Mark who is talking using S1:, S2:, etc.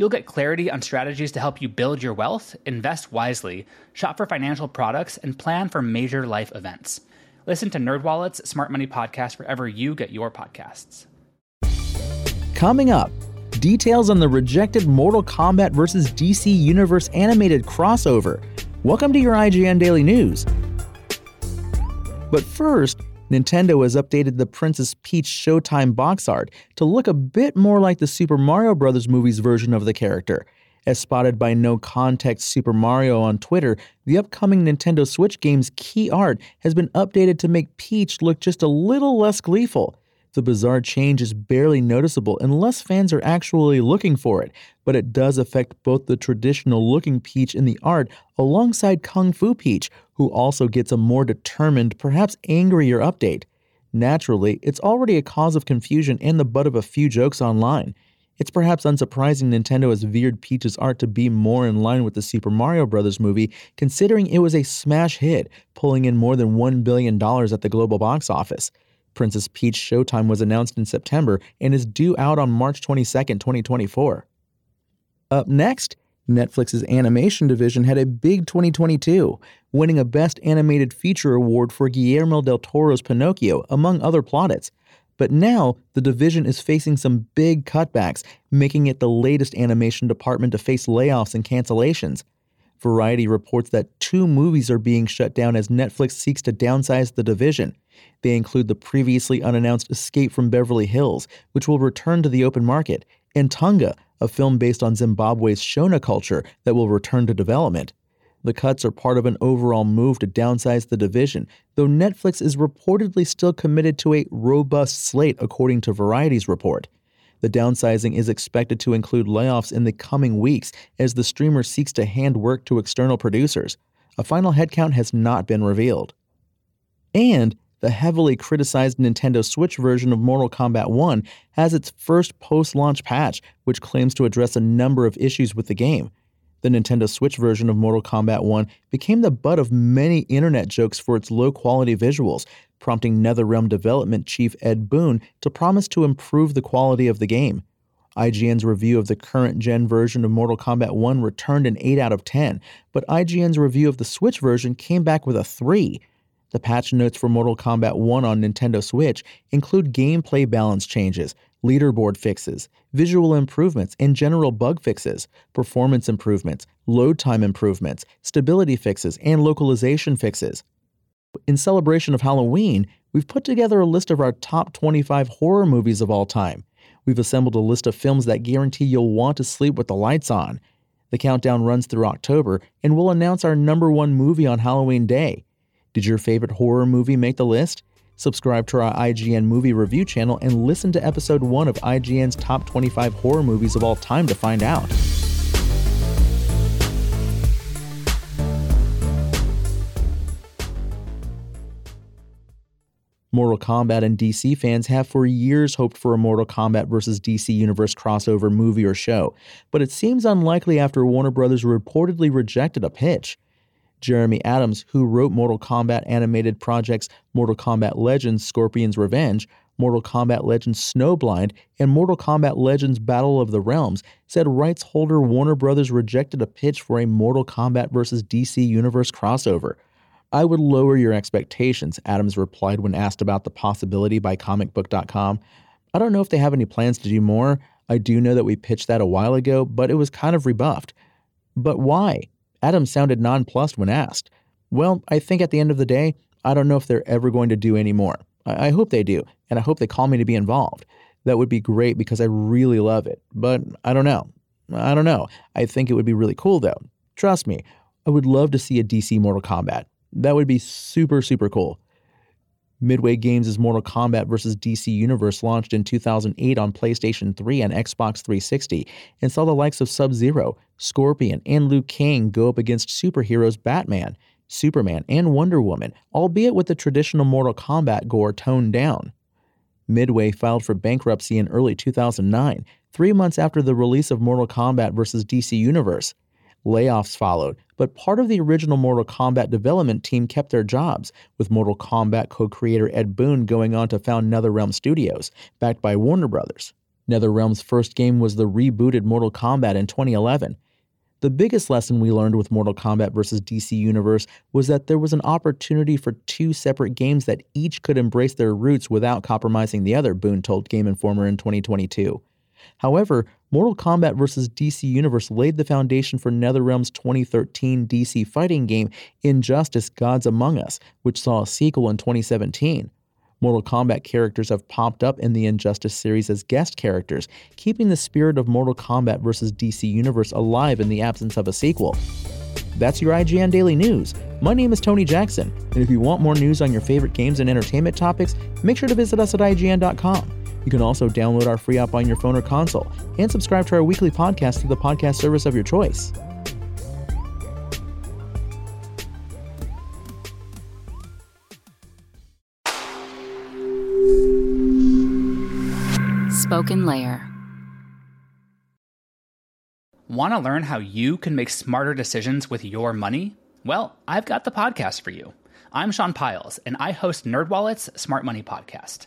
S1: You'll get clarity on strategies to help you build your wealth, invest wisely, shop for financial products, and plan for major life events. Listen to NerdWallet's Smart Money Podcast wherever you get your podcasts.
S2: Coming up, details on the rejected Mortal Kombat vs. DC Universe animated crossover. Welcome to your IGN Daily News. But first, Nintendo has updated the Princess Peach Showtime box art to look a bit more like the Super Mario Bros. movie's version of the character. As spotted by No Context Super Mario on Twitter, the upcoming Nintendo Switch game's key art has been updated to make Peach look just a little less gleeful. The bizarre change is barely noticeable unless fans are actually looking for it, but it does affect both the traditional looking Peach in the art alongside Kung Fu Peach, who also gets a more determined, perhaps angrier update. Naturally, it's already a cause of confusion and the butt of a few jokes online. It's perhaps unsurprising Nintendo has veered Peach's art to be more in line with the Super Mario Bros. movie, considering it was a smash hit, pulling in more than $1 billion at the global box office. Princess Peach Showtime was announced in September and is due out on March 22, 2024. Up next, Netflix's animation division had a big 2022, winning a Best Animated Feature award for Guillermo del Toro's Pinocchio, among other plaudits. But now, the division is facing some big cutbacks, making it the latest animation department to face layoffs and cancellations. Variety reports that two movies are being shut down as Netflix seeks to downsize the division. They include the previously unannounced Escape from Beverly Hills, which will return to the open market, and Tunga, a film based on Zimbabwe's Shona culture that will return to development. The cuts are part of an overall move to downsize the division, though Netflix is reportedly still committed to a robust slate, according to Variety's report. The downsizing is expected to include layoffs in the coming weeks as the streamer seeks to hand work to external producers. A final headcount has not been revealed. And the heavily criticized Nintendo Switch version of Mortal Kombat 1 has its first post launch patch, which claims to address a number of issues with the game. The Nintendo Switch version of Mortal Kombat 1 became the butt of many internet jokes for its low quality visuals, prompting NetherRealm development chief Ed Boon to promise to improve the quality of the game. IGN's review of the current gen version of Mortal Kombat 1 returned an 8 out of 10, but IGN's review of the Switch version came back with a 3. The patch notes for Mortal Kombat 1 on Nintendo Switch include gameplay balance changes, leaderboard fixes, visual improvements, and general bug fixes, performance improvements, load time improvements, stability fixes, and localization fixes. In celebration of Halloween, we've put together a list of our top 25 horror movies of all time. We've assembled a list of films that guarantee you'll want to sleep with the lights on. The countdown runs through October, and we'll announce our number one movie on Halloween Day. Did your favorite horror movie make the list? Subscribe to our IGN movie review channel and listen to episode 1 of IGN's top 25 horror movies of all time to find out. Mortal Kombat and DC fans have for years hoped for a Mortal Kombat vs. DC Universe crossover movie or show, but it seems unlikely after Warner Bros. reportedly rejected a pitch. Jeremy Adams, who wrote Mortal Kombat animated projects Mortal Kombat Legends Scorpion's Revenge, Mortal Kombat Legends Snowblind, and Mortal Kombat Legends Battle of the Realms, said rights holder Warner Bros. rejected a pitch for a Mortal Kombat vs. DC Universe crossover. I would lower your expectations, Adams replied when asked about the possibility by comicbook.com. I don't know if they have any plans to do more. I do know that we pitched that a while ago, but it was kind of rebuffed. But why? Adams sounded nonplussed when asked. Well, I think at the end of the day, I don't know if they're ever going to do any more. I, I hope they do, and I hope they call me to be involved. That would be great because I really love it. But I don't know. I don't know. I think it would be really cool though. Trust me, I would love to see a DC Mortal Kombat. That would be super, super cool. Midway Games' Mortal Kombat vs. DC Universe launched in 2008 on PlayStation 3 and Xbox 360 and saw the likes of Sub Zero, Scorpion, and Liu Kang go up against superheroes Batman, Superman, and Wonder Woman, albeit with the traditional Mortal Kombat gore toned down. Midway filed for bankruptcy in early 2009, three months after the release of Mortal Kombat vs. DC Universe. Layoffs followed, but part of the original Mortal Kombat development team kept their jobs, with Mortal Kombat co creator Ed Boon going on to found NetherRealm Studios, backed by Warner Brothers. NetherRealm's first game was the rebooted Mortal Kombat in 2011. The biggest lesson we learned with Mortal Kombat vs. DC Universe was that there was an opportunity for two separate games that each could embrace their roots without compromising the other, Boon told Game Informer in 2022. However, Mortal Kombat vs. DC Universe laid the foundation for NetherRealm's 2013 DC fighting game Injustice Gods Among Us, which saw a sequel in 2017. Mortal Kombat characters have popped up in the Injustice series as guest characters, keeping the spirit of Mortal Kombat vs. DC Universe alive in the absence of a sequel. That's your IGN Daily News. My name is Tony Jackson, and if you want more news on your favorite games and entertainment topics, make sure to visit us at IGN.com. You can also download our free app on your phone or console and subscribe to our weekly podcast through the podcast service of your choice.
S3: Spoken Layer.
S1: Want to learn how you can make smarter decisions with your money? Well, I've got the podcast for you. I'm Sean Pyles, and I host NerdWallet's Smart Money Podcast.